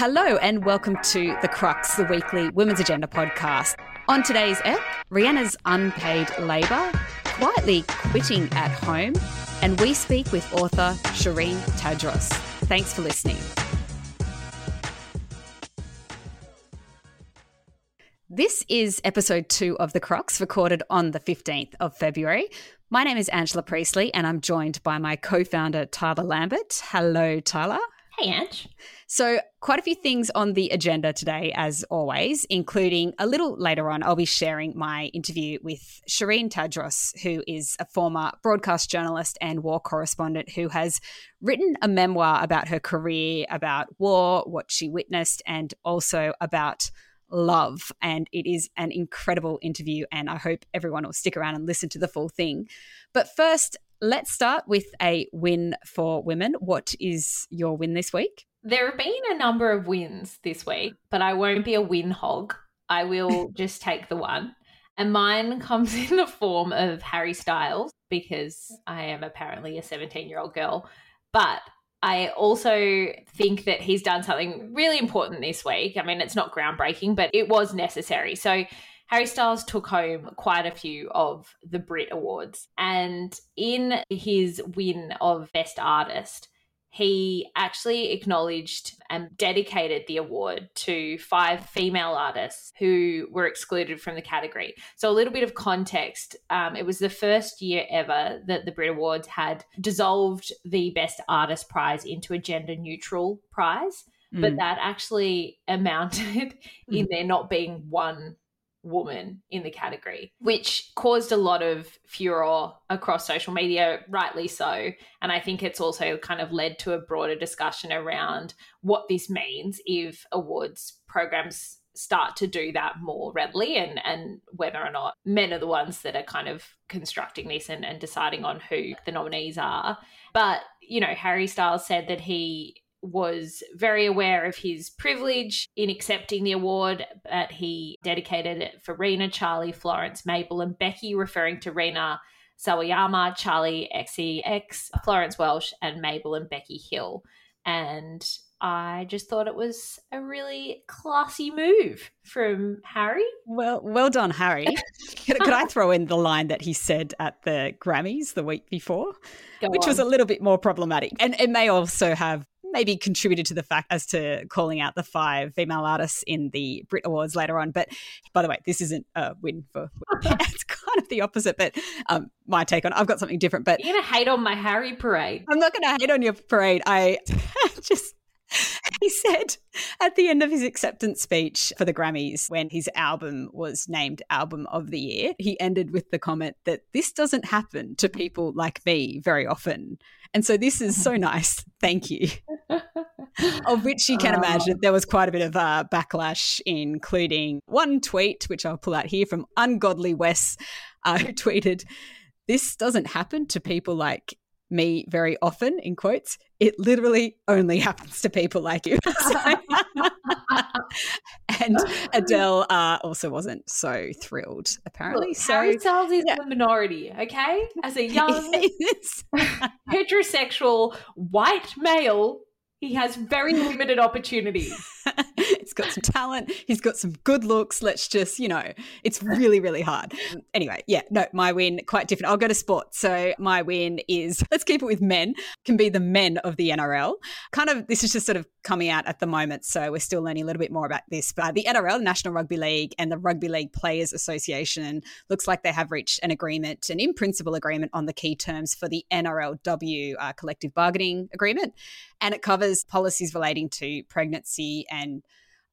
Hello and welcome to The Crux, the weekly Women's Agenda podcast. On today's ep, Rihanna's unpaid labour, quietly quitting at home, and we speak with author Sherine Tadros. Thanks for listening. This is episode two of The Crux, recorded on the 15th of February. My name is Angela Priestley, and I'm joined by my co founder, Tarla Lambert. Hello, Tarla. Hey, Ange. So, quite a few things on the agenda today, as always, including a little later on, I'll be sharing my interview with Sherine Tadros, who is a former broadcast journalist and war correspondent who has written a memoir about her career, about war, what she witnessed, and also about love. And it is an incredible interview, and I hope everyone will stick around and listen to the full thing. But first, let's start with a win for women. What is your win this week? There have been a number of wins this week, but I won't be a win hog. I will just take the one. And mine comes in the form of Harry Styles because I am apparently a 17 year old girl. But I also think that he's done something really important this week. I mean, it's not groundbreaking, but it was necessary. So, Harry Styles took home quite a few of the Brit Awards. And in his win of Best Artist, he actually acknowledged and dedicated the award to five female artists who were excluded from the category. So, a little bit of context um, it was the first year ever that the Brit Awards had dissolved the Best Artist prize into a gender neutral prize. Mm. But that actually amounted in mm. there not being one woman in the category, which caused a lot of furor across social media, rightly so. And I think it's also kind of led to a broader discussion around what this means if awards programs start to do that more readily and and whether or not men are the ones that are kind of constructing this and, and deciding on who the nominees are. But, you know, Harry Styles said that he was very aware of his privilege in accepting the award, but he dedicated it for Rina, Charli, Florence, Mabel, and Becky, referring to Rina Sawayama, Charli XCX, Florence Welch, and Mabel and Becky Hill. And I just thought it was a really classy move from Harry. Well, well done, Harry. could, could I throw in the line that he said at the Grammys the week before, Go which on. was a little bit more problematic, and it may also have maybe contributed to the fact as to calling out the five female artists in the Brit Awards later on. But by the way, this isn't a win for. it's kind of the opposite, but um, my take on. I've got something different. But you're gonna hate on my Harry parade. I'm not gonna hate on your parade. I just he said at the end of his acceptance speech for the Grammys, when his album was named Album of the Year, he ended with the comment that this doesn't happen to people like me very often. And so this is so nice. Thank you. of which you can oh. imagine there was quite a bit of uh, backlash, including one tweet, which I'll pull out here from Ungodly Wes, uh, who tweeted, This doesn't happen to people like me very often, in quotes. It literally only happens to people like you. and Adele uh, also wasn't so thrilled, apparently. Look, so Harry Styles is yeah. the minority, okay? As a young heterosexual white male he has very limited opportunities. He's got some talent. He's got some good looks. Let's just, you know, it's really, really hard. Anyway, yeah, no, my win, quite different. I'll go to sports. So my win is, let's keep it with men, can be the men of the NRL. Kind of, this is just sort of coming out at the moment. So we're still learning a little bit more about this. But the NRL, the National Rugby League, and the Rugby League Players Association looks like they have reached an agreement, an in principle agreement on the key terms for the NRLW uh, collective bargaining agreement. And it covers policies relating to pregnancy and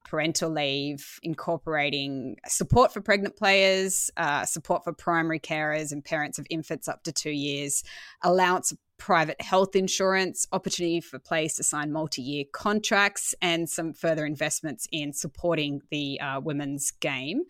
parental leave, incorporating support for pregnant players, uh, support for primary carers and parents of infants up to two years, allowance of private health insurance, opportunity for players to sign multi year contracts, and some further investments in supporting the uh, women's game.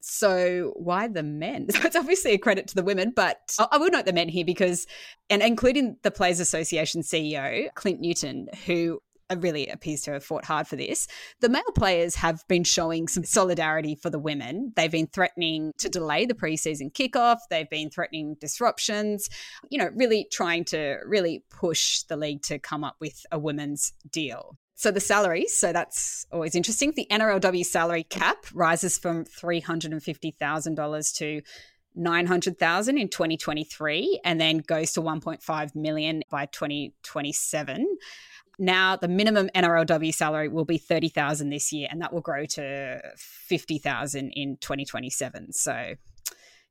So why the men? It's obviously a credit to the women, but I will note the men here because, and including the Players Association CEO Clint Newton, who really appears to have fought hard for this. The male players have been showing some solidarity for the women. They've been threatening to delay the preseason kickoff. They've been threatening disruptions, you know, really trying to really push the league to come up with a women's deal. So the salaries, so that's always interesting. The NRLW salary cap rises from $350,000 to 900,000 in 2023 and then goes to 1.5 million by 2027. Now the minimum NRLW salary will be 30,000 this year and that will grow to 50,000 in 2027. So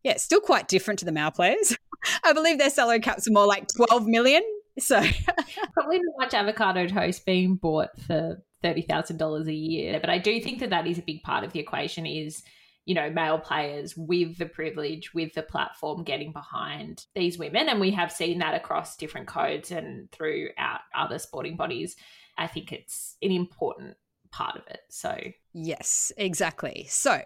yeah, still quite different to the male players. I believe their salary caps are more like 12 million so probably not much avocado toast being bought for thirty thousand dollars a year. But I do think that that is a big part of the equation. Is you know male players with the privilege, with the platform, getting behind these women, and we have seen that across different codes and throughout other sporting bodies. I think it's an important part of it. So yes, exactly. So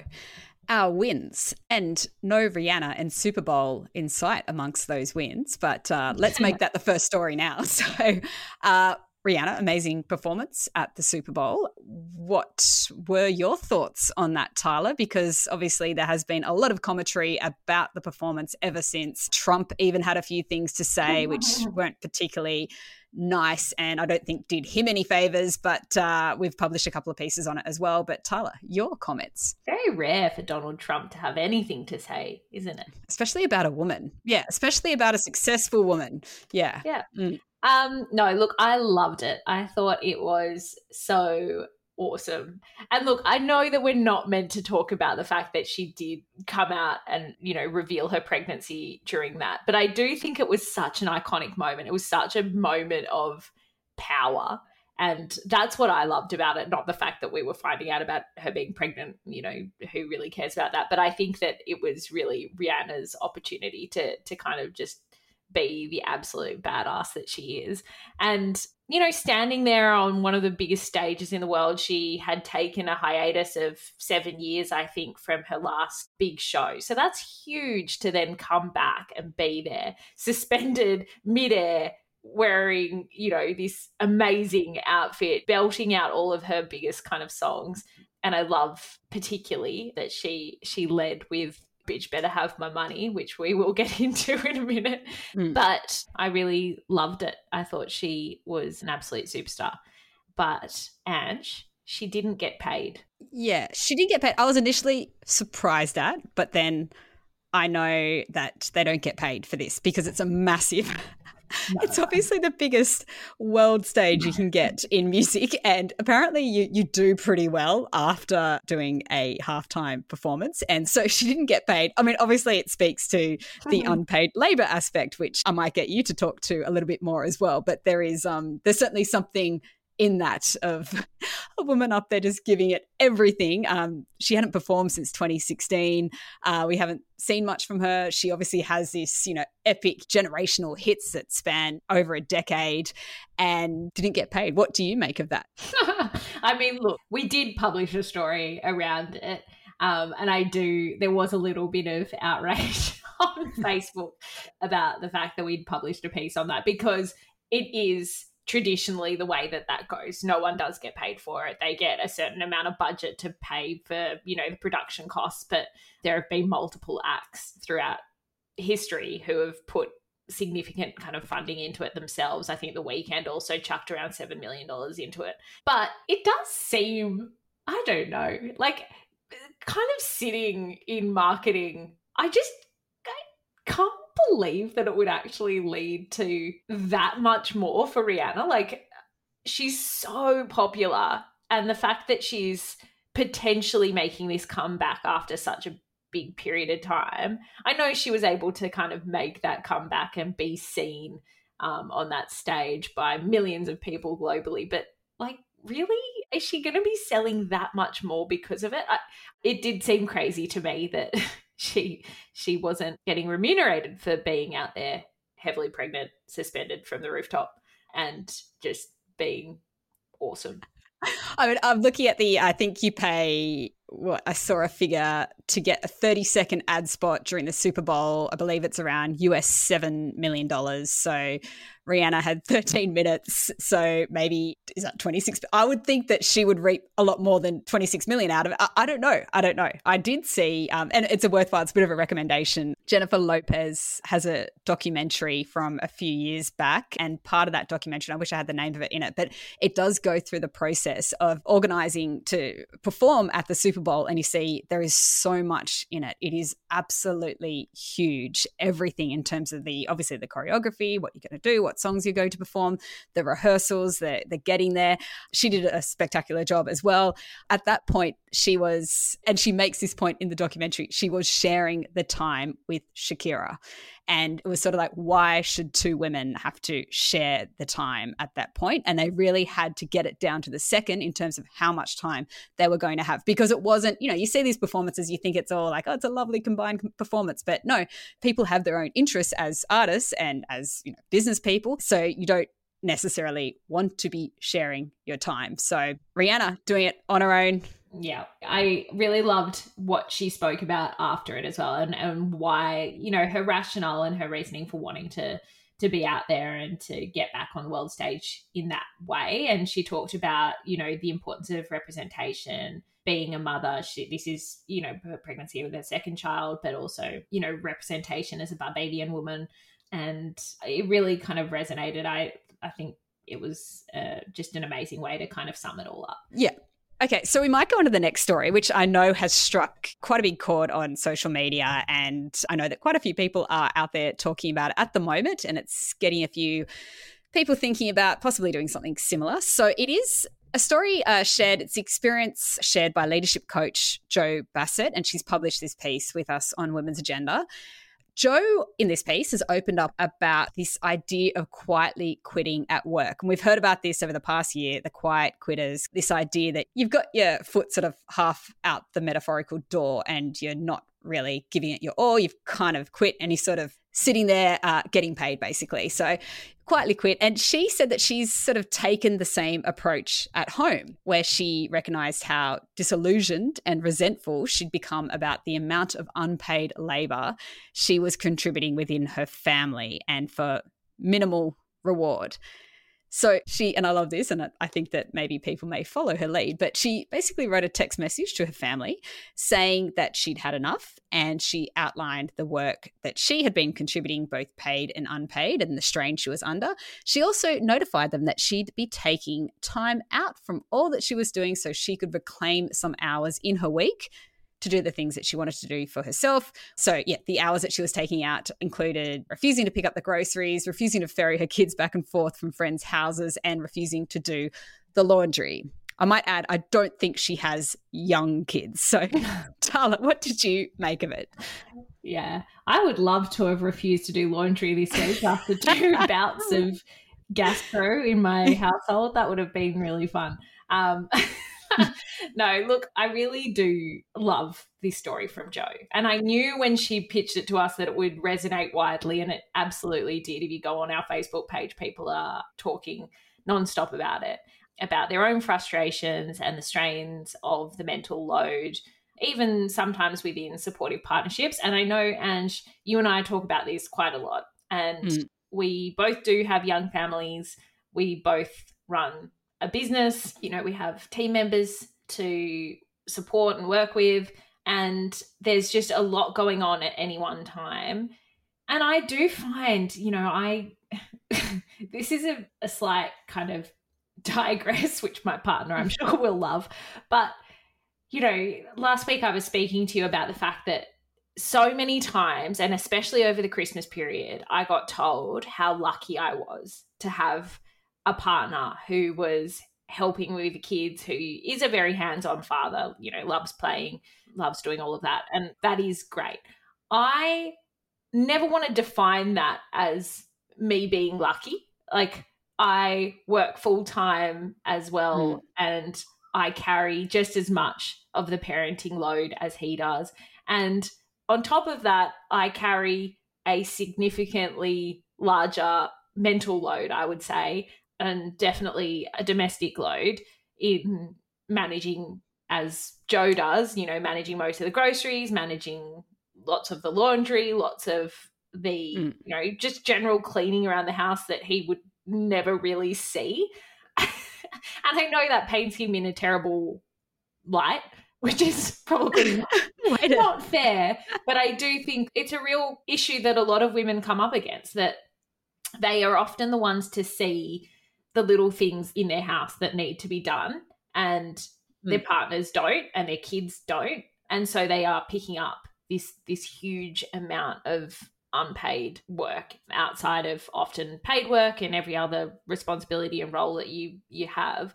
our wins and no Rihanna and Super Bowl in sight amongst those wins. But uh, let's make that the first story now. So, uh, Rihanna, amazing performance at the Super Bowl. What were your thoughts on that, Tarla? Because obviously there has been a lot of commentary about the performance ever since. Trump even had a few things to say, which weren't particularly nice and I don't think did him any favors, but uh, we've published a couple of pieces on it as well. But Tarla, your comments. Very rare for Donald Trump to have anything to say, isn't it? Especially about a woman. Yeah, especially about a successful woman. Yeah. Yeah. Mm. Um, no, look, I loved it. I thought it was so awesome. And look, I know that we're not meant to talk about the fact that she did come out and, you know, reveal her pregnancy during that, but I do think it was such an iconic moment. It was such a moment of power. And that's what I loved about it, not the fact that we were finding out about her being pregnant, you know, who really cares about that? But I think that it was really Rihanna's opportunity to to kind of just be the absolute badass that she is. And, you know, standing there on one of the biggest stages in the world, she had taken a hiatus of seven years, I think, from her last big show. So that's huge to then come back and be there, suspended midair, wearing, you know, this amazing outfit, belting out all of her biggest kind of songs. And I love particularly that she she led with bitch better have my money, which we will get into in a minute. Mm. But I really loved it. I thought she was an absolute superstar. But Ange, she didn't get paid. Yeah, she didn't get paid. I was initially surprised at, but then I know that they don't get paid for this because it's a massive. It's obviously the biggest world stage you can get in music. And apparently, you, you do pretty well after doing a halftime performance. And so she didn't get paid. I mean, obviously, it speaks to the mm-hmm. unpaid labor aspect, which I might get you to talk to a little bit more as well. But there is, um, there's certainly something in that of a woman up there just giving it everything. Um, she hadn't performed since 2016. Uh, we haven't seen much from her. She obviously has this, you know, epic generational hits that span over a decade and didn't get paid. What do you make of that? I mean, look, we did publish a story around it. Um, and I do, there was a little bit of outrage on Facebook about the fact that we'd published a piece on that because it is traditionally the way that that goes. No one does get paid for it. They get a certain amount of budget to pay for, you know, the production costs, but there have been multiple acts throughout history who have put significant kind of funding into it themselves. I think The Weeknd also chucked around 7 million dollars into it. But it does seem I don't know, like kind of sitting in marketing. I just believe that it would actually lead to that much more for Rihanna. Like, she's so popular. And the fact that she's potentially making this comeback after such a big period of time, I know she was able to kind of make that comeback and be seen um, on that stage by millions of people globally. But, like, really? Is she going to be selling that much more because of it? I, it did seem crazy to me that she she wasn't getting remunerated for being out there heavily pregnant, suspended from the rooftop, and just being awesome. I mean, I'm looking at the. I think you pay. What I saw a figure to get a 30 second ad spot during the Super Bowl. I believe it's around US seven million dollars. So Rihanna had 13 minutes. So maybe is that 26? I would think that she would reap a lot more than 26 million out of it. I, I don't know. I don't know. I did see, um, and it's a worthwhile, it's a bit of a recommendation. Jennifer Lopez has a documentary from a few years back. And part of that documentary, I wish I had the name of it in it, but it does go through the process of organizing to perform at the Super Bowl. And you see there is so much in it. It is absolutely huge. Everything in terms of the, obviously, the choreography, what you're going to do, songs you're going to perform, the rehearsals, the, the getting there. She did a spectacular job as well. At that point, she was, and she makes this point in the documentary, she was sharing the time with Shakira. And it was sort of like, why should two women have to share the time at that point? And they really had to get it down to the second in terms of how much time they were going to have because it wasn't, you know, you see these performances, you think it's all like, oh, it's a lovely combined performance. But no, people have their own interests as artists and as, you know, business people. So you don't necessarily want to be sharing your time. So Rihanna doing it on her own. Yeah, I really loved what she spoke about after it as well, and, and why you know her rationale and her reasoning for wanting to to be out there and to get back on the world stage in that way. And she talked about you know the importance of representation, being a mother. She, this is you know her pregnancy with her second child, but also you know representation as a Barbadian woman, and it really kind of resonated. I I think it was uh, just an amazing way to kind of sum it all up. Yeah. Okay, so we might go on to the next story, which I know has struck quite a big chord on social media. And I know that quite a few people are out there talking about it at the moment, and it's getting a few people thinking about possibly doing something similar. So it is a story uh, shared, it's experience shared by leadership coach Jo Bassett, and she's published this piece with us on Women's Agenda. Jo, in this piece, has opened up about this idea of quietly quitting at work. And we've heard about this over the past year the quiet quitters, this idea that you've got your foot sort of half out the metaphorical door and you're not really giving it your all. You've kind of quit and you sort of sitting there uh, getting paid basically. So quietly quit. And she said that she's sort of taken the same approach at home, where she recognized how disillusioned and resentful she'd become about the amount of unpaid labor she was contributing within her family and for minimal reward. So she, and I love this, and I think that maybe people may follow her lead, but she basically wrote a text message to her family saying that she'd had enough and she outlined the work that she had been contributing, both paid and unpaid, and the strain she was under. She also notified them that she'd be taking time out from all that she was doing so she could reclaim some hours in her week to do the things that she wanted to do for herself. So, yeah, the hours that she was taking out included refusing to pick up the groceries, refusing to ferry her kids back and forth from friends' houses, and refusing to do the laundry. I might add, I don't think she has young kids. So, Tarla, what did you make of it? Yeah, I would love to have refused to do laundry this week after two bouts of gastro in my household. That would have been really fun. Um, no, look, I really do love this story from Jo. And I knew when she pitched it to us that it would resonate widely, and it absolutely did. If you go on our Facebook page, people are talking nonstop about it, about their own frustrations and the strains of the mental load, even sometimes within supportive partnerships. And I know, Ange, you and I talk about this quite a lot. And mm. we both do have young families. We both run a business, you know, we have team members to support and work with, and there's just a lot going on at any one time. And I do find, you know, I this is a, a slight kind of digress, which my partner I'm sure will love. But, you know, last week I was speaking to you about the fact that so many times, and especially over the Christmas period, I got told how lucky I was to have a partner who was helping with the kids, who is a very hands on father, you know, loves playing, loves doing all of that. And that is great. I never want to define that as me being lucky. Like, I work full time as well, mm. and I carry just as much of the parenting load as he does. And on top of that, I carry a significantly larger mental load, I would say, and definitely a domestic load in managing as Jo does, you know, managing most of the groceries, managing lots of the laundry, lots of the mm. you know just general cleaning around the house that he would never really see and i know that paints him in a terrible light which is probably not fair but i do think it's a real issue that a lot of women come up against that they are often the ones to see the little things in their house that need to be done and mm. their partners don't and their kids don't and so they are picking up this this huge amount of unpaid work outside of often paid work and every other responsibility and role that you you have.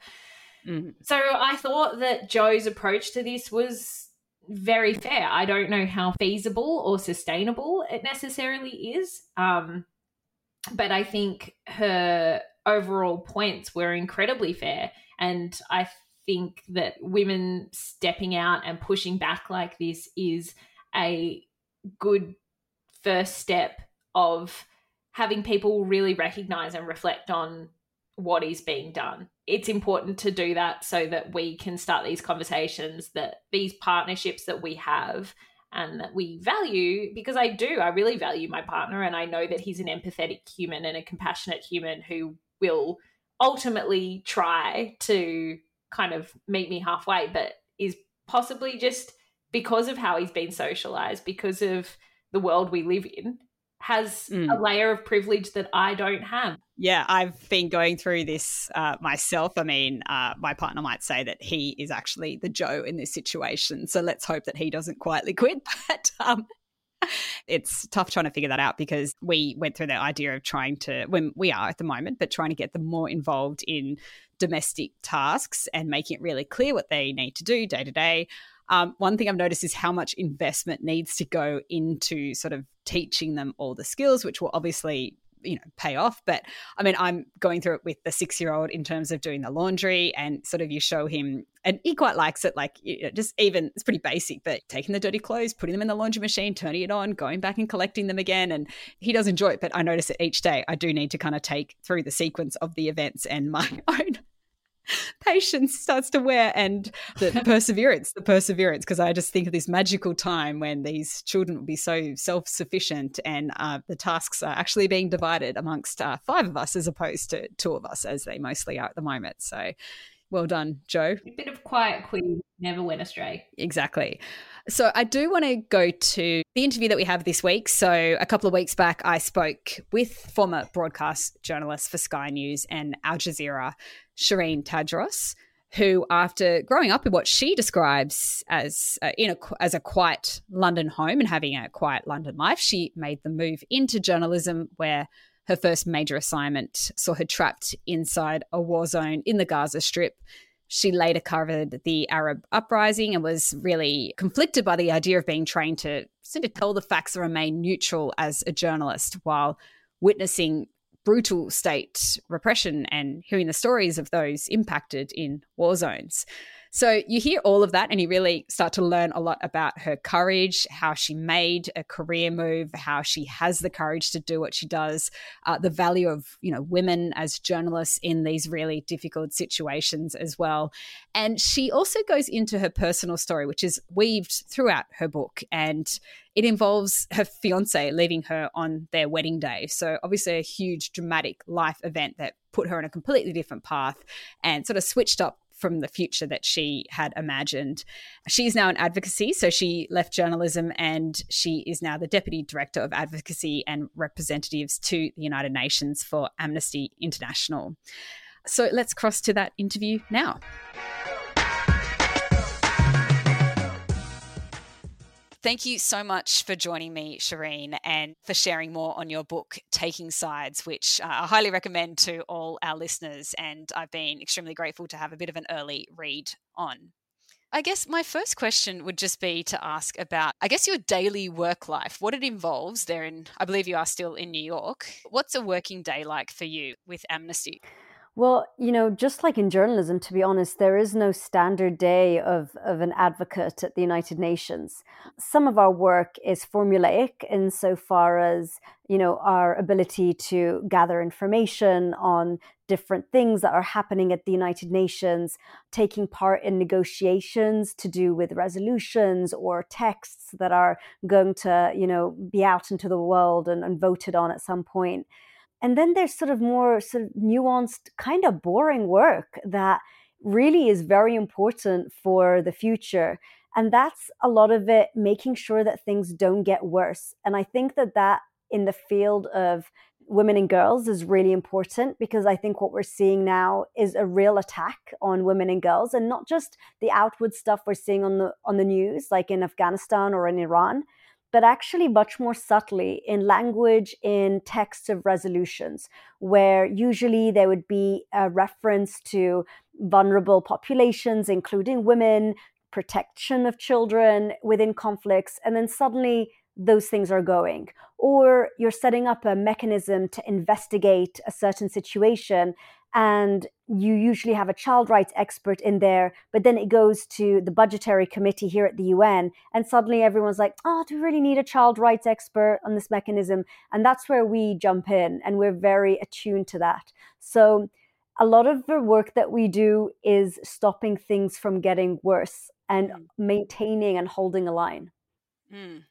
Mm-hmm. So I thought that jo's approach to this was very fair. I don't know how feasible or sustainable it necessarily is. Um, but I think her overall points were incredibly fair. And I think that women stepping out and pushing back like this is a good first step of having people really recognize and reflect on what is being done. It's important to do that so that we can start these conversations that these partnerships that we have and that we value because I do I really value my partner and I know that he's an empathetic human and a compassionate human who will ultimately try to kind of meet me halfway but is possibly just because of how he's been socialized because of the world we live in has mm. a layer of privilege that I don't have. Yeah, I've been going through this uh, myself. I mean, uh, my partner might say that he is actually the Jo in this situation. So let's hope that he doesn't quietly quit. But um, it's tough trying to figure that out because we went through the idea of trying to, when we are at the moment, but trying to get them more involved in domestic tasks and making it really clear what they need to do day to day. Um, one thing I've noticed is how much investment needs to go into sort of teaching them all the skills, which will obviously you know pay off. But i mean i'm going through it with the six year old in terms of doing the laundry and sort of you show him and he quite likes it like you know, just even it's pretty basic but taking the dirty clothes putting them in the laundry machine turning it on going back and collecting them again and he does enjoy it. But i notice it each day i do need to kind of take through the sequence of the events and my own patience starts to wear and the perseverance, the perseverance, because I just think of this magical time when these children will be so self sufficient and uh, the tasks are actually being divided amongst uh, five of us as opposed to two of us, as they mostly are at the moment. So well done, Jo. A bit of quiet queen never went astray. Exactly. So I do want to go to the interview that we have this week. So a couple of weeks back, I spoke with former broadcast journalist for Sky News and Al Jazeera, Sherine Tadros, who, after growing up in what she describes as in a, as a quiet London home and having a quiet London life, she made the move into journalism, where her first major assignment saw her trapped inside a war zone in the Gaza Strip. She later covered the Arab uprising and was really conflicted by the idea of being trained to sort of tell the facts and remain neutral as a journalist while witnessing brutal state repression and hearing the stories of those impacted in war zones. So you hear all of that and you really start to learn a lot about her courage, how she made a career move, how she has the courage to do what she does, uh, the value of, you know, women as journalists in these really difficult situations as well. And she also goes into her personal story, which is weaved throughout her book. And it involves her fiance leaving her on their wedding day. So, obviously, a huge dramatic life event that put her on a completely different path and sort of switched up from the future that she had imagined. She's now in advocacy, so she left journalism and she is now the Deputy Director of Advocacy and Representatives to the United Nations for Amnesty International. So let's cross to that interview now. Thank you so much for joining me, Sherine, and for sharing more on your book, Taking Sides, which uh, I highly recommend to all our listeners. And I've been extremely grateful to have a bit of an early read on. I guess my first question would just be to ask about, I guess, your daily work life, what it involves there in, I believe you are still in New York. What's a working day like for you with Amnesty? Well, you know, just like in journalism, to be honest, there is no standard day of, of an advocate at the United Nations. Some of our work is formulaic insofar as, you know, our ability to gather information on different things that are happening at the United Nations, taking part in negotiations to do with resolutions or texts that are going to, you know, be out into the world and, and voted on at some point. And then there's sort of more sort of nuanced, kind of boring work that really is very important for the future. And that's a lot of it making sure that things don't get worse. And I think that that in the field of women and girls is really important because I think what we're seeing now is a real attack on women and girls and not just the outward stuff we're seeing on the on the news like in Afghanistan or in Iran but actually much more subtly in language in texts of resolutions where usually there would be a reference to vulnerable populations including women protection of children within conflicts and then suddenly those things are going. Or you're setting up a mechanism to investigate a certain situation and you usually have a child rights expert in there, but then it goes to the budgetary committee here at the UN, and suddenly everyone's like, oh, do we really need a child rights expert on this mechanism? And that's where we jump in, and we're very attuned to that. So, a lot of the work that we do is stopping things from getting worse and mm. maintaining and holding a line. Mm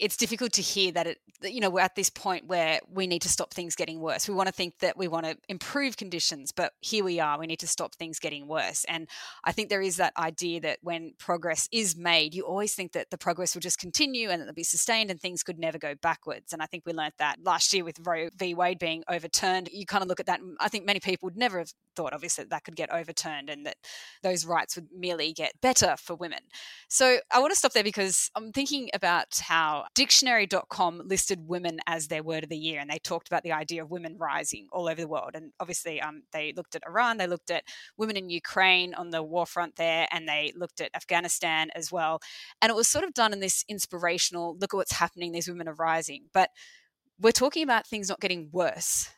it's difficult to hear that it you know we're at this point where we need to stop things getting worse. We want to think that we want to improve conditions but here we are we need to stop things getting worse. And i think there is that idea that when progress is made you always think that the progress will just continue and it'll be sustained and things could never go backwards. And i think we learned that last year with roe v. Wade being overturned. You kind of look at that i think many people would never have thought obviously that, that could get overturned and that those rights would merely get better for women. So i want to stop there because i'm thinking about how dictionary.com listed women as their word of the year, and they talked about the idea of women rising all over the world. And obviously, um, they looked at Iran, they looked at women in Ukraine on the war front there, and they looked at Afghanistan as well. And it was sort of done in this inspirational look at what's happening, these women are rising. But we're talking about things not getting worse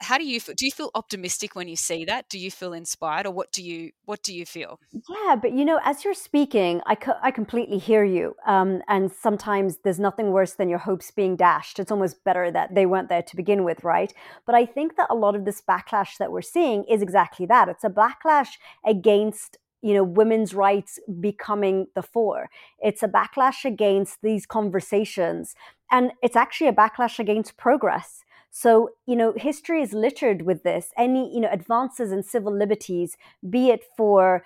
how do you feel do you feel optimistic when you see that? Do you feel inspired or what do you what do you feel? Yeah but you know as you're speaking i, co- I completely hear you um, and sometimes there's nothing worse than your hopes being dashed. It's almost better that they weren't there to begin with right? But i think that a lot of this backlash that we're seeing is exactly that. It's a backlash against you know women's rights becoming the fore. It's a backlash against these conversations and it's actually a backlash against progress so, you know, history is littered with this. Any, you know, advances in civil liberties, be it for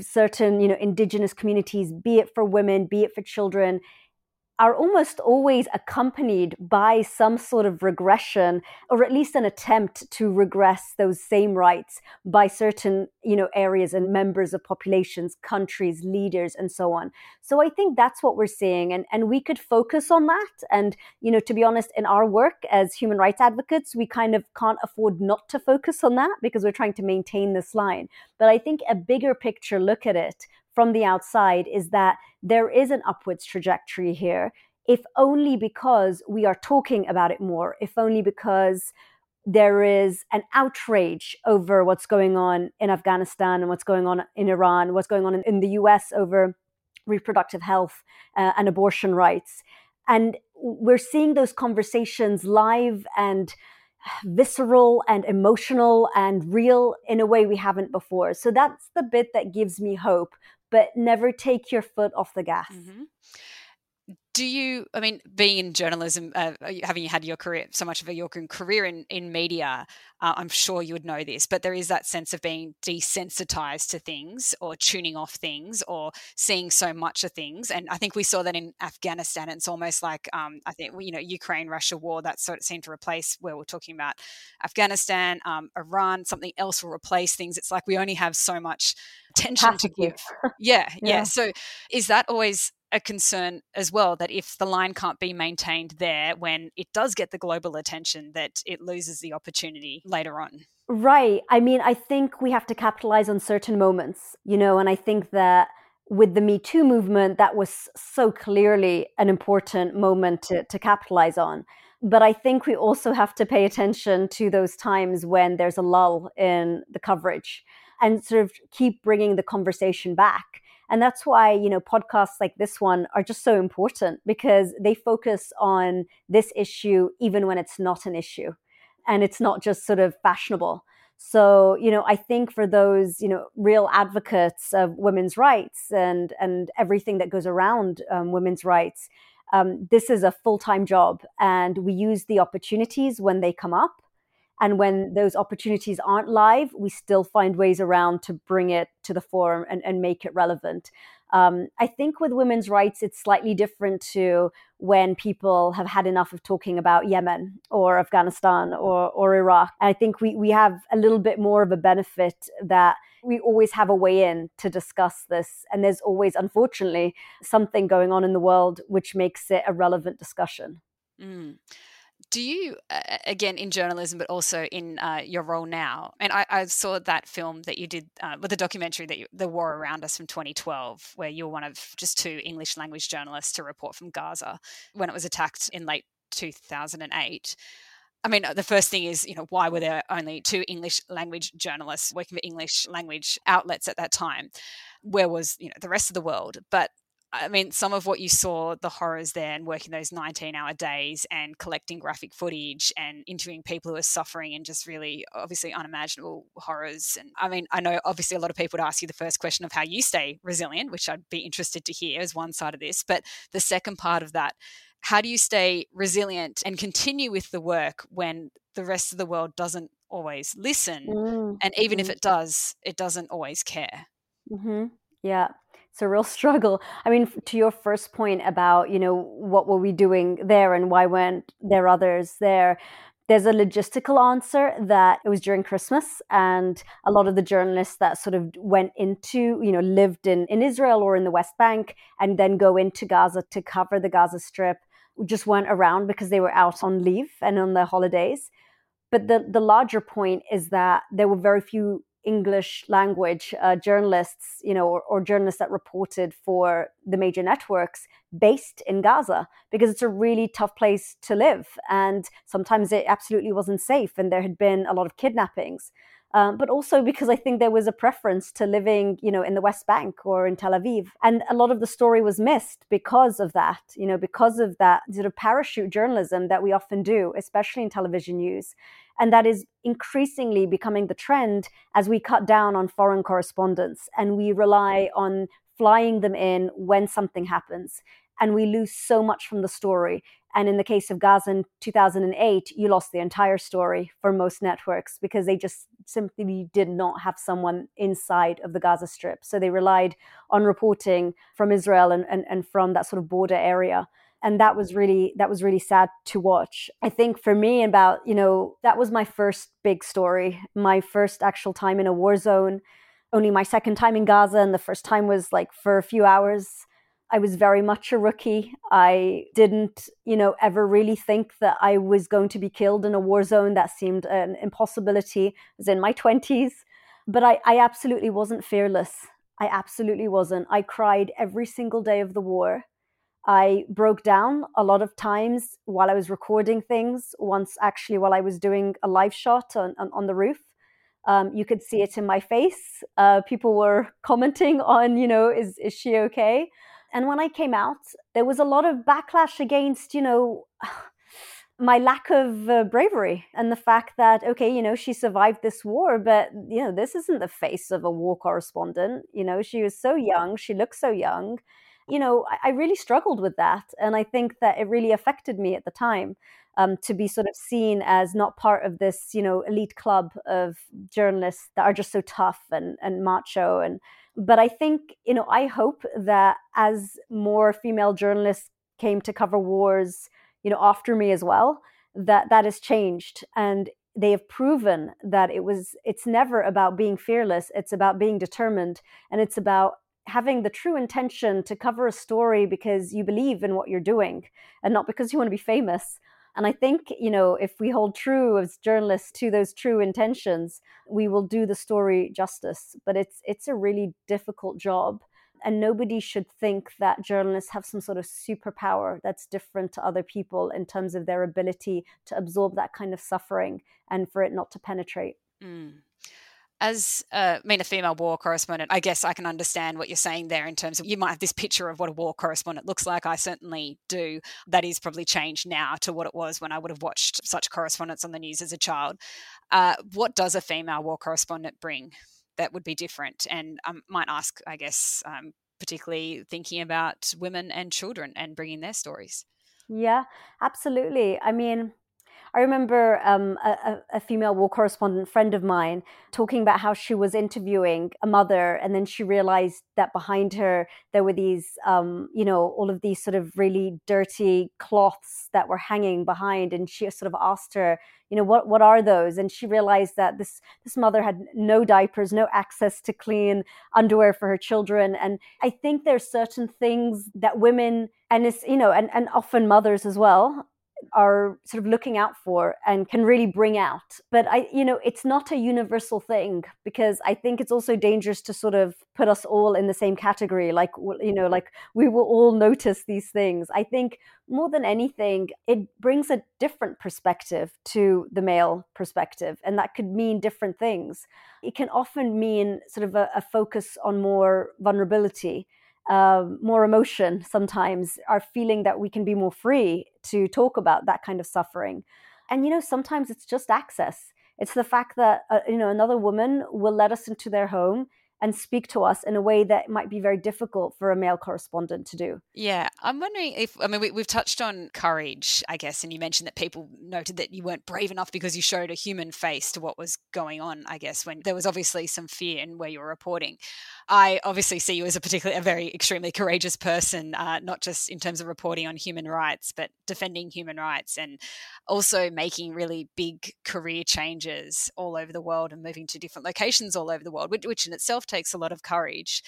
certain, you know, indigenous communities, be it for women, be it for children, are almost always accompanied by some sort of regression or at least an attempt to regress those same rights by certain you know areas and members of populations countries leaders and so on. So i think that's what we're seeing and and we could focus on that. And you know to be honest in our work as human rights advocates we kind of can't afford not to focus on that because we're trying to maintain this line. But i think a bigger picture look at it from the outside is that there is an upwards trajectory here, if only because we are talking about it more, if only because there is an outrage over what's going on in Afghanistan and what's going on in Iran, what's going on in, the US over reproductive health uh, and abortion rights. And we're seeing those conversations live and visceral and emotional and real in a way we haven't before. So that's the bit that gives me hope but never take your foot off the gas. Mm-hmm. Do you i mean being in journalism uh, having had your career so much of your career in, in media uh, i'm sure you would know this but there is that sense of being desensitized to things or tuning off things or seeing so much of things and i think we saw that in afghanistan. It's almost like um, i think you know ukraine russia war that sort of seemed to replace where we're talking about afghanistan um, iran something else will replace things. It's like we only have so much attention to give. yeah, yeah. yeah so is that always a concern as well that if the line can't be maintained there when it does get the global attention that it loses the opportunity later on? Right i mean i think we have to capitalize on certain moments you know and i think that with the me too movement that was so clearly an important moment to, to capitalize on but i think we also have to pay attention to those times when there's a lull in the coverage and sort of keep bringing the conversation back and that's why, you know, podcasts like this one are just so important because they focus on this issue even when it's not an issue and it's not just sort of fashionable. So, you know, I think for those, you know, real advocates of women's rights and and everything that goes around um, women's rights, um, this is a full time job, and we use the opportunities when they come up. And when those opportunities aren't live, we still find ways around to bring it to the forum and, and make it relevant. Um, I think with women's rights, it's slightly different to when people have had enough of talking about Yemen or Afghanistan or, or Iraq. And I think we, we have a little bit more of a benefit that we always have a way in to discuss this. And there's always, unfortunately, something going on in the world which makes it a relevant discussion. Mm do you uh, again in journalism but also in uh, your role now and I, I, saw that film that you did uh, with the documentary that you, the war around us from 2012 where you're one of just two english language journalists to report from gaza when it was attacked in late 2008 I mean, the first thing is, you know, why were there only two English language journalists working for English language outlets at that time? Where was, you know, the rest of the world? But I mean, some of what you saw, the horrors there, and working those 19 hour days and collecting graphic footage and interviewing people who are suffering and just really obviously unimaginable horrors. And I mean, I know obviously a lot of people would ask you the first question of how you stay resilient, which I'd be interested to hear as one side of this. But the second part of that, how do you stay resilient and continue with the work when the rest of the world doesn't always listen? Mm-hmm. And even if mm-hmm. it does, it doesn't always care. Mm-hmm. Yeah it's a real struggle. I mean, to your first point about, you know, what were we doing there and why weren't there others there? There's a logistical answer that it was during Christmas, and a lot of the journalists that sort of went into, you know, lived in, in Israel or in the West Bank and then go into Gaza to cover the Gaza Strip just weren't around because they were out on leave and on their holidays. But the, the larger point is that there were very few English language uh, journalists, you know, or, or, journalists that reported for the major networks based in Gaza because it's a really tough place to live. And sometimes it absolutely wasn't safe. And there had been a lot of kidnappings. Um, but also because I think there was a preference to living, you know, in the West Bank or in Tel Aviv. And a lot of the story was missed because of that, you know, because of that sort of parachute journalism that we often do, especially in television news. And that is increasingly becoming the trend as we cut down on foreign correspondence and we rely on flying them in when something happens. And we lose so much from the story. And in the case of Gaza in 2008, you lost the entire story for most networks because they just simply did not have someone inside of the Gaza Strip. So they relied on reporting from Israel and, and, and from that sort of border area. And that was really that was really sad to watch. I think for me about you know that was my first big story my first actual time in a war zone only my second time in gaza and the first time was like for a few hours i was very much a rookie. I didn't you know ever really think that i was going to be killed in a war zone. That seemed an impossibility. I was in my 20s but I, I absolutely wasn't fearless. I absolutely wasn't. I cried every single day of the war. I broke down a lot of times while I was recording things. Once, actually, while I was doing a live shot on, on, on the roof, um, you could see it in my face. Uh, people were commenting on, you know, is is she okay? And when I came out, there was a lot of backlash against, you know. my lack of uh, bravery and the fact that okay you know she survived this war but you know this isn't the face of a war correspondent you know she was so young she looked so young you know, I, I really struggled with that. And I think that it really affected me at the time. Um, to be sort of seen as not part of this, you know, elite club of journalists that are just so tough and, and macho. And but I think, you know, I hope that as more female journalists came to cover wars, you know, after me as well, that that has changed and they have proven that it was it's never about being fearless it's about being determined and it's about having the true intention to cover a story because you believe in what you're doing and not because you want to be famous. And I think, you know, if we hold true as journalists to those true intentions, we will do the story justice. But it's it's a really difficult job. And nobody should think that journalists have some sort of superpower that's different to other people in terms of their ability to absorb that kind of suffering and for it not to penetrate. Mm. As uh, I mean a female war correspondent, I guess I can understand what you're saying there in terms of you might have this picture of what a war correspondent looks like. I certainly do. That is probably changed now to what it was when I would have watched such correspondence on the news as a child. Uh, what does a female war correspondent bring that would be different? And I might ask, I guess, um, particularly thinking about women and children and bringing their stories. Yeah, absolutely. I mean, I remember um, a, a, female war correspondent friend of mine talking about how she was interviewing a mother, and then she realized that behind her there were these, um, you know, all of these sort of really dirty cloths that were hanging behind, and she sort of asked her, you know, what what are those? And she realized that this this mother had no diapers, no access to clean underwear for her children, and I think there's certain things that women and it's you know and, and often mothers as well are sort of looking out for and can really bring out. But I, you know, it's not a universal thing because I think it's also dangerous to sort of put us all in the same category. Like, you know, like we will all notice these things. I think more than anything, it brings a different perspective to the male perspective, and that could mean different things. It can often mean sort of a, a focus on more vulnerability uh, more emotion sometimes, our feeling that we can be more free to talk about that kind of suffering. And, you know, sometimes it's just access. It's the fact that, uh, you know, another woman will let us into their home and speak to us in a way that might be very difficult for a male correspondent to do. Yeah, I'm wondering if I mean we, have touched on courage, I guess, and you mentioned that people noted that you weren't brave enough because you showed a human face to what was going on. I guess when there was obviously some fear in where you were reporting. I obviously see you as a particularly a very extremely courageous person, uh, not just in terms of reporting on human rights, but defending human rights and also making really big career changes all over the world and moving to different locations all over the world, which, which in itself takes a lot of courage.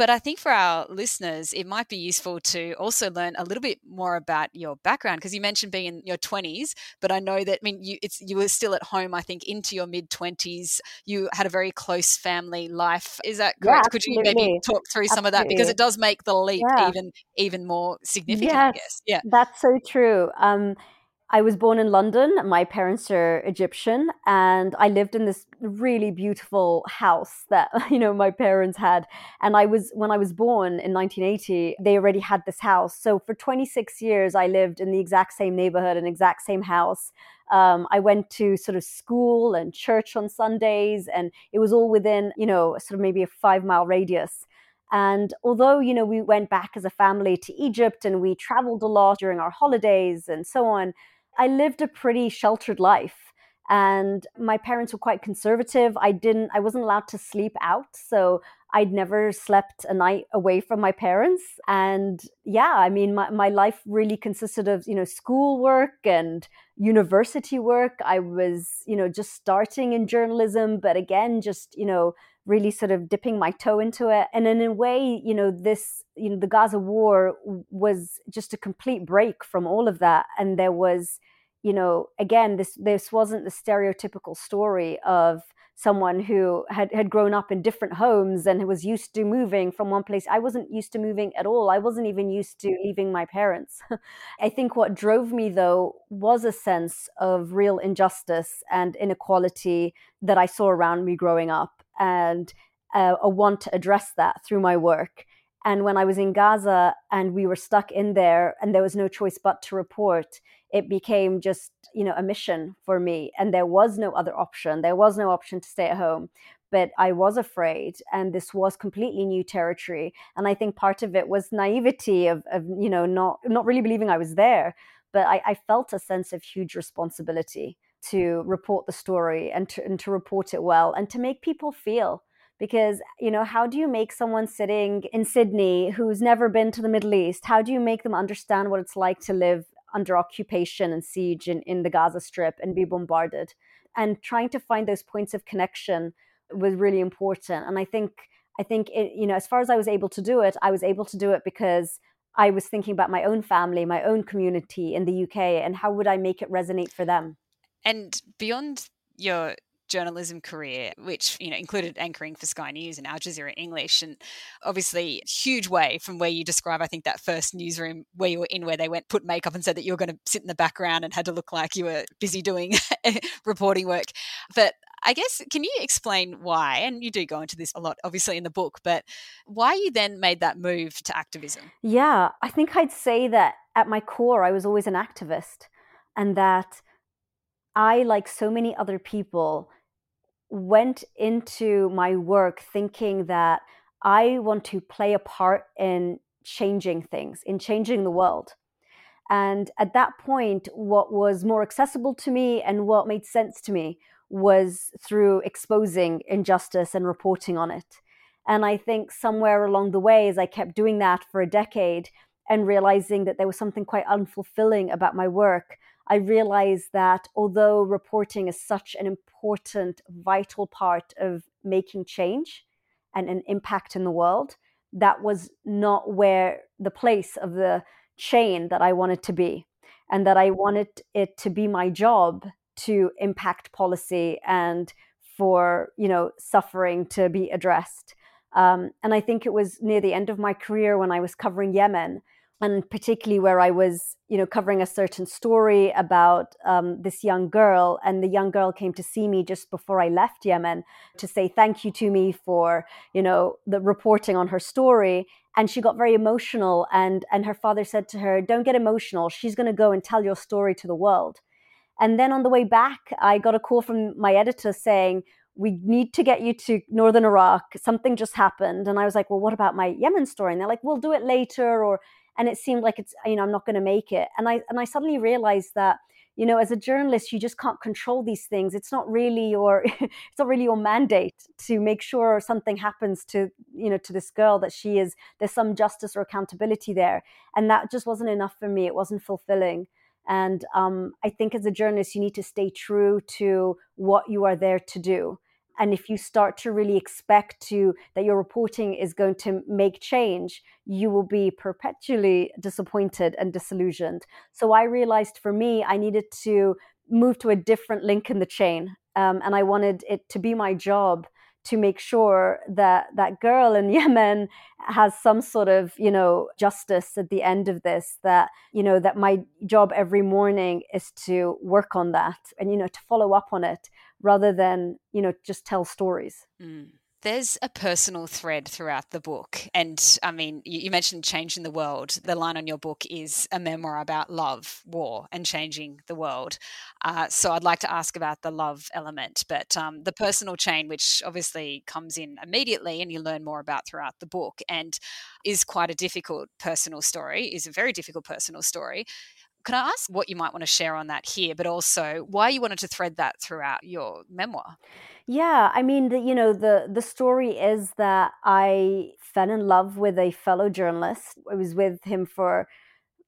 But I think for our listeners, it might be useful to also learn a little bit more about your background because you mentioned being in your 20s, but I know that I mean you it's you were still at home I think into your mid 20s. You had a very close family life. Is that correct? Yeah, Could you maybe talk through some of that because it does make the leap yeah. even even more significant, yes, I guess. Yeah. That's so true. Um I was born in London. My parents are Egyptian, and I lived in this really beautiful house that you know my parents had. And I was when I was born in 1980, they already had this house. So for 26 years, I lived in the exact same neighborhood and exact same house. Um, I went to sort of school and church on Sundays, and it was all within you know sort of maybe a five mile radius. And although, you know, we went back as a family to Egypt and we traveled a lot during our holidays and so on, I lived a pretty sheltered life and my parents were quite conservative. I didn't I wasn't allowed to sleep out, so I'd never slept a night away from my parents. And yeah, I mean my, my life really consisted of, you know, schoolwork and university work. I was, you know, just starting in journalism, but again, just, you know, really sort of dipping my toe into it. And in a way, you know, this, you know, the Gaza war was just a complete break from all of that. And there was, you know, again, this this wasn't the stereotypical story of someone who had, had grown up in different homes and was used to moving from one place. I wasn't used to moving at all. I wasn't even used to leaving my parents. I think what drove me, though, was a sense of real injustice and inequality that I saw around me growing up and uh, a want to address that through my work. And when I was in Gaza and we were stuck in there and there was no choice but to report, it became just, you know, a mission for me. And there was no other option. There was no option to stay at home. But I was afraid, and this was completely new territory. And I think part of it was naivety of, of you know, not not really believing I was there. But I, I felt a sense of huge responsibility to report the story and to, and to report it well and to make people feel because you know how do you make someone sitting in sydney who's never been to the middle east how do you make them understand what it's like to live under occupation and siege in, in the gaza strip and be bombarded? And trying to find those points of connection was really important. And i think i think it, you know as far as i was able to do it i was able to do it because i was thinking about my own family my own community in the uk and how would i make it resonate for them? And beyond your journalism career, which you know included anchoring for Sky News and Al Jazeera English, and obviously huge way from where you describe. I think that first newsroom where you were in, where they went put makeup and said that you were going to sit in the background and had to look like you were busy doing reporting work. But I guess, can you explain why? And you do go into this a lot, obviously, in the book, but why you then made that move to activism? Yeah, I think I'd say that at my core, I was always an activist, and that I, like so many other people, went into my work thinking that I want to play a part in changing things, in changing the world. And at that point, what was more accessible to me and what made sense to me was through exposing injustice and reporting on it. And I think somewhere along the way, as I kept doing that for a decade and realizing that there was something quite unfulfilling about my work, I realized that although reporting is such an important, vital part of making change and an impact in the world, that was not where the place of the chain that I wanted to be. And that I wanted it to be my job to impact policy and for you know suffering to be addressed. Um, and I think it was near the end of my career when I was covering Yemen and particularly where I was, you know, covering a certain story about um, this young girl, and the young girl came to see me just before I left Yemen to say thank you to me for, you know, the reporting on her story, and she got very emotional, and and her father said to her, "Don't get emotional. She's going to go and tell your story to the world." And then on the way back, I got a call from my editor saying, we need to get you to northern Iraq. Something just happened. And I was like, well, what about my Yemen story? And they're like, we'll do it later. Or and it seemed like it's you know i'm not going to make it. And i and i suddenly realized that you know as a journalist you just can't control these things. It's not really your it's not really your mandate to make sure something happens to you know to this girl that she is there's some justice or accountability there. And that just wasn't enough for me. It wasn't fulfilling. And um, i think as a journalist you need to stay true to what you are there to do and if you start to really expect to that your reporting is going to make change you will be perpetually disappointed and disillusioned. So i realized for me i needed to move to a different link in the chain um, and i wanted it to be my job to make sure that that girl in Yemen has some sort of you know justice at the end of this that you know that my job every morning is to work on that and you know to follow up on it rather than you know just tell stories mm. There's a personal thread throughout the book. And I mean, you, you, mentioned changing the world. The line on your book is a memoir about love, war, and changing the world. Uh, so I'd like to ask about the love element, but um, the personal chain, which obviously comes in immediately and you learn more about throughout the book and is quite a difficult personal story, is a very difficult personal story. Can I ask what you might want to share on that here, but also why you wanted to thread that throughout your memoir? Yeah, I mean, the, you know, the the story is that I fell in love with a fellow journalist. I was with him for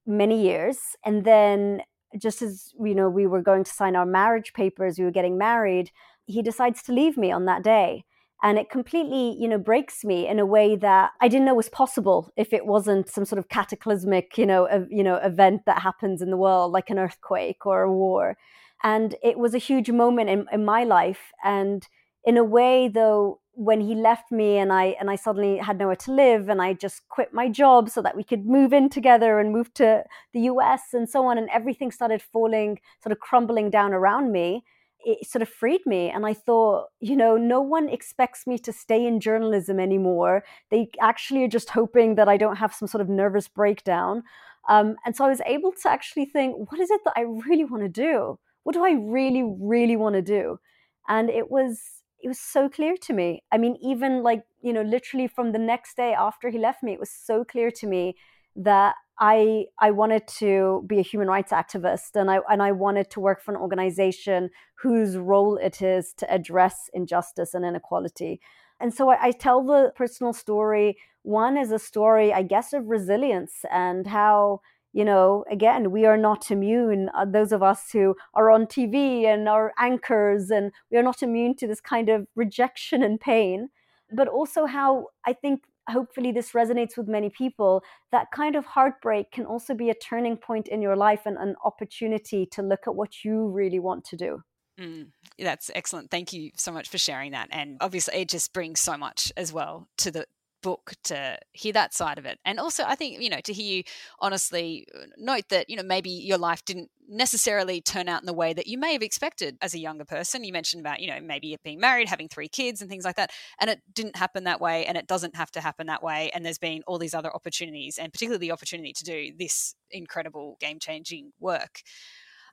many years, and then just as you know, we were going to sign our marriage papers, we were getting married. He decides to leave me on that day, and it completely you know breaks me in a way that i didn't know was possible if it wasn't some sort of cataclysmic you know a, you know event that happens in the world like an earthquake or a war. And it was a huge moment in, in my life. And in a way though when he left me and i and i suddenly had nowhere to live and i just quit my job so that we could move in together and move to the us and so on and everything started falling sort of crumbling down around me it sort of freed me. And I thought, you know, no one expects me to stay in journalism anymore. They actually are just hoping that I don't have some sort of nervous breakdown. Um, and so I was able to actually think, what is it that I really want to do? What do I really, really want to do? And it was it was so clear to me. I mean, even like, you know, literally from the next day after he left me, it was so clear to me that I I wanted to be a human rights activist and I and I wanted to work for an organization whose role it is to address injustice and inequality. And so I, I tell the personal story. One is a story, I guess, of resilience and how you know, again, we are not immune. Uh, those of us who are on TV and are anchors, and we are not immune to this kind of rejection and pain. But also, how I think hopefully this resonates with many people that kind of heartbreak can also be a turning point in your life and an opportunity to look at what you really want to do. Mm, that's excellent. Thank you so much for sharing that and obviously it just brings so much as well to the book to hear that side of it. And also, I think, you know, to hear you honestly uh, note that, you know, maybe your life didn't necessarily turn out in the way that you may have expected as a younger person. You mentioned about, you know, maybe being married, having three kids and things like that. And it didn't happen that way and it doesn't have to happen that way. And there's been all these other opportunities and particularly the opportunity to do this incredible game changing work.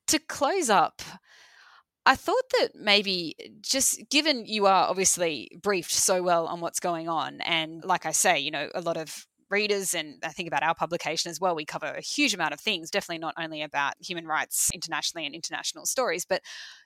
To close up, I thought that maybe eh, just given you are obviously briefed so well on what's going on, and like I say, you know, a lot of readers and I think about our publication as well, we cover a huge amount of things, definitely not only about human rights internationally and international stories, but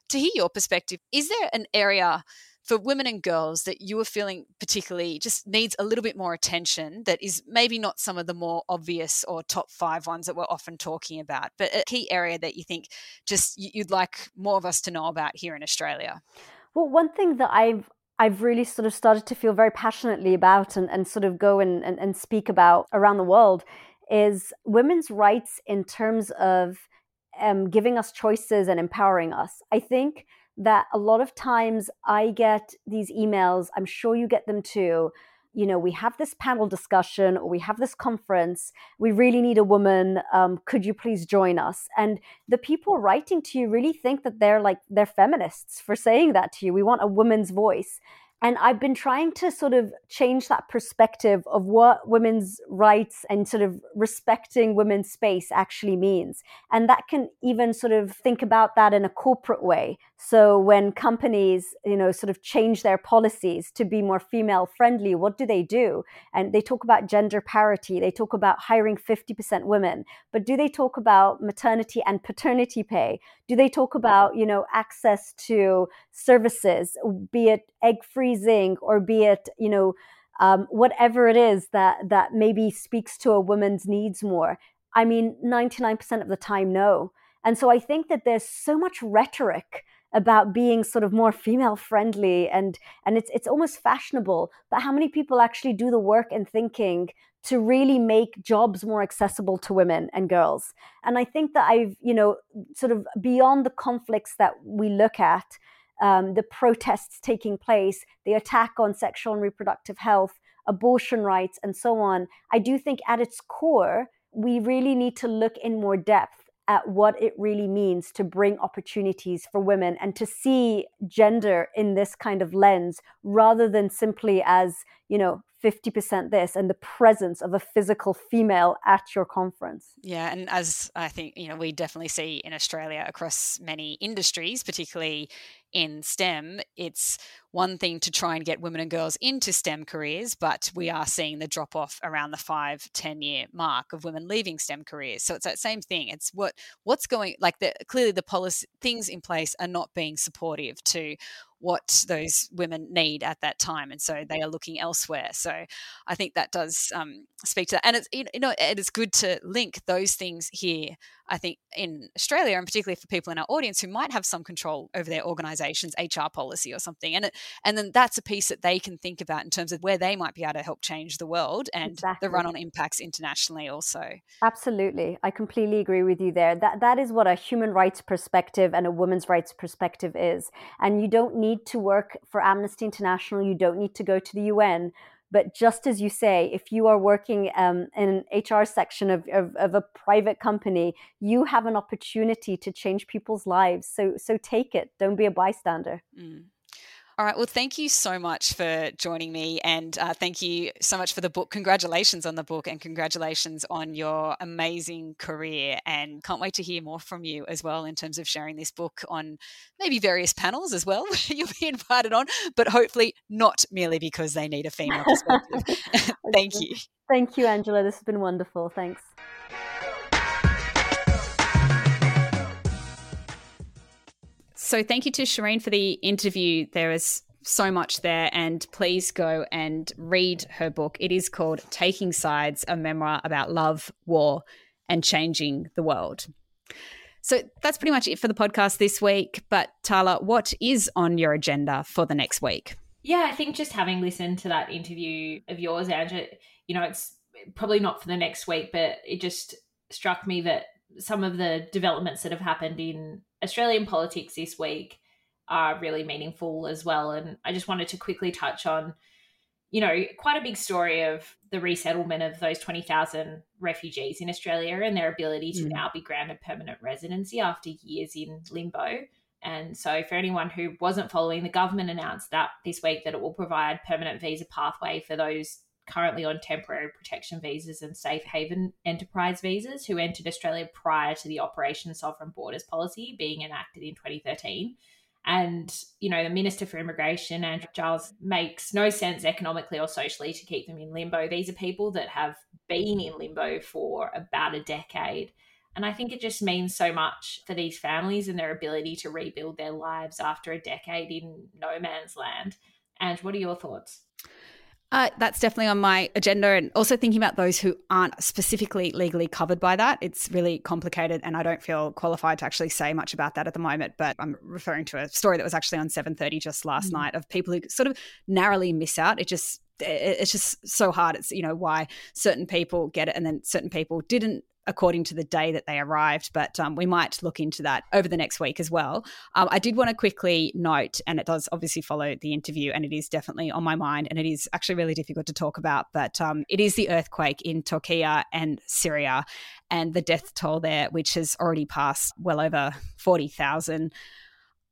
to hear your perspective, is there an area for women and girls that you are feeling particularly just needs a little bit more attention that is maybe not some of the more obvious or top five ones that we're often talking about, but a key area that you think just you'd like more of us to know about here in Australia? Well, one thing that I've I've really sort of started to feel very passionately about and, and sort of go and, and, and speak about around the world is women's rights in terms of um, giving us choices and empowering us. I think that a lot of times I get these emails, I'm sure you get them too. You know, we have this panel discussion or we have this conference. We really need a woman. Um, could you please join us? And the people writing to you really think that they're like, they're feminists for saying that to you. We want a woman's voice. And I've been trying to sort of change that perspective of what women's rights and sort of respecting women's space actually means. And that can even sort of think about that in a corporate way. So when companies, you know, sort of change their policies to be more female friendly, what do they do? And they talk about gender parity, they talk about hiring 50% women, but do they talk about maternity and paternity pay? Do they talk about, you know, access to services, be it egg freezing or be it, you know, um, whatever it is that that maybe speaks to a woman's needs more? I mean, 99% of the time, no. And so I think that there's so much rhetoric about being sort of more female friendly and and it's it's almost fashionable but how many people actually do the work and thinking to really make jobs more accessible to women and girls? And i think that i've you know sort of beyond the conflicts that we look at um, the protests taking place the attack on sexual and reproductive health abortion rights and so on i do think at its core we really need to look in more depth at what it really means to bring opportunities for women and to see gender in this kind of lens rather than simply as, you know, 50% this and the presence of a physical female at your conference. Yeah, and as I think, you know, we definitely see in Australia across many industries, particularly in STEM, it's one thing to try and get women and girls into STEM careers, but we are seeing the drop off around the five, 10 year mark of women leaving STEM careers. So it's that same thing. It's what what's going like the clearly the policy things in place are not being supportive to what those women need at that time, and so they are looking elsewhere. So I think that does um, speak to that, and it's you know it is good to link those things here. I think in Australia, and particularly for people in our audience who might have some control over their organisation's HR policy or something, and it, and then that's a piece that they can think about in terms of where they might be able to help change the world and exactly. the run-on impacts internationally also. Absolutely, I completely agree with you there. That that is what a human rights perspective and a women's rights perspective is, and you don't need to work for Amnesty International, you don't need to go to the UN. But just as you say, if you are working um, in an HR section of, of, of, a private company, you have an opportunity to change people's lives. So, so take it. Don't be a bystander. Mm. All right. Well, thank you so much for joining me. And uh, thank you so much for the book. Congratulations on the book and congratulations on your amazing career. And can't wait to hear more from you as well in terms of sharing this book on maybe various panels as well. You'll be invited on, but hopefully not merely because they need a female perspective. thank you. Thank you, Angela. This has been wonderful. Thanks. So thank you to Sherine for the interview. There is so much there, and please go and read her book. It is called Taking Sides, a memoir about love, war, and changing the world. So that's pretty much it for the podcast this week. But Tarla, what is on your agenda for the next week? Yeah, I think just having listened to that interview of yours, Angela, you know, it's probably not for the next week, but it just struck me that some of the developments that have happened in Australian politics this week are really meaningful as well. And I just wanted to quickly touch on, you know, quite a big story of the resettlement of those 20,000 refugees in Australia and their ability to mm. now be granted permanent residency after years in limbo. And so, for anyone who wasn't following, the government announced that this week that it will provide permanent visa pathway for those currently on temporary protection visas and safe haven enterprise visas who entered Australia prior to the Operation Sovereign Borders policy being enacted in 2013. And, you know, the Minister for Immigration, Andrew Giles, makes no sense economically or socially to keep them in limbo. These are people that have been in limbo for about a decade. And I think it just means so much for these families and their ability to rebuild their lives after a decade in no man's land. And what are your thoughts? Uh, that's definitely on my agenda. And also thinking about those who aren't specifically legally covered by that. It's really complicated, and I don't feel qualified to actually say much about that at the moment. But I'm referring to a story that was actually on 7:30 just last mm-hmm. night of people who sort of narrowly miss out. It just it's just so hard. It's you know why certain people get it and then certain people didn't according to the day that they arrived, but um, we might look into that over the next week as well. Um, I did want to quickly note, and it does obviously follow the interview, and it is definitely on my mind, and it is actually really difficult to talk about, but um, it is the earthquake in Turkey and Syria, and the death toll there, which has already passed well over 40,000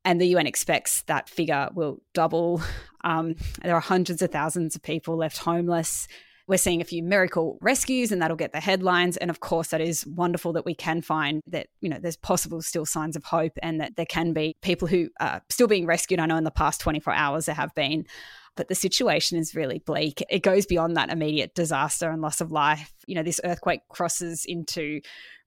and the UN expects that figure will double. Um, there are hundreds of thousands of people left homeless. We're seeing a few miracle rescues, and that'll get the headlines. And of course, that is wonderful that we can find that, you know, there's possible still signs of hope and that there can be people who are still being rescued. I know in the past 24 hours there have been but the situation is really bleak. It goes beyond that immediate disaster and loss of life. You know, this earthquake crosses into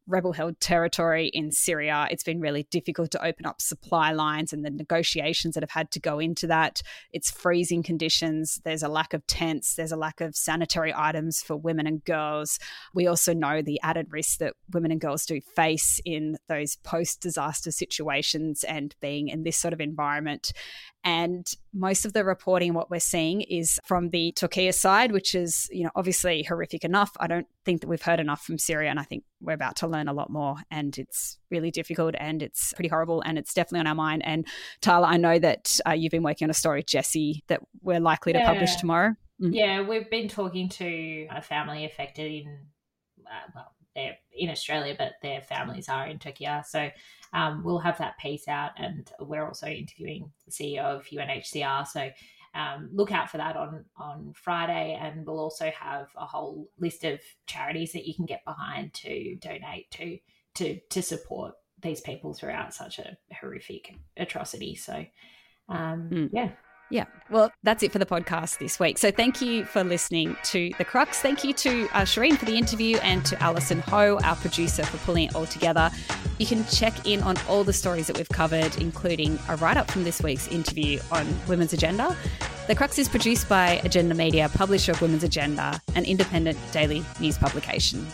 rebel held territory in Syria. It's been really difficult to open up supply lines and the negotiations that have had to go into that. It's freezing conditions. There's a lack of tents. There's a lack of sanitary items for women and girls. We also know the added risk that women and girls do face in those post disaster situations and being in this sort of environment. And most of the reporting, what we're seeing is from the Turkey side, which is, you know, obviously horrific enough. I don't think that we've heard enough from Syria, and I think we're about to learn a lot more. And it's really difficult and it's pretty horrible, and it's definitely on our mind. And Tarla, I know that uh, you've been working on a story, Jesse, that we're likely to yeah. publish tomorrow. Mm. Yeah, we've been talking to a family affected in, uh, well, they're in Australia, but their families are in Turkey. So um, we'll have that piece out, and we're also interviewing the CEO of UNHCR. So um, look out for that on on Friday, and we'll also have a whole list of charities that you can get behind to donate to to to support these people throughout such a horrific atrocity. So um, mm. yeah, yeah. Well, that's it for the podcast this week. So thank you for listening to The Crux. Thank you to uh, Sherine for the interview and to Alison Ho, our producer, for pulling it all together. You can check in on all the stories that we've covered, including a write up from this week's interview on Women's Agenda. The Crux is produced by Agenda Media, publisher of Women's Agenda, an independent daily news publication.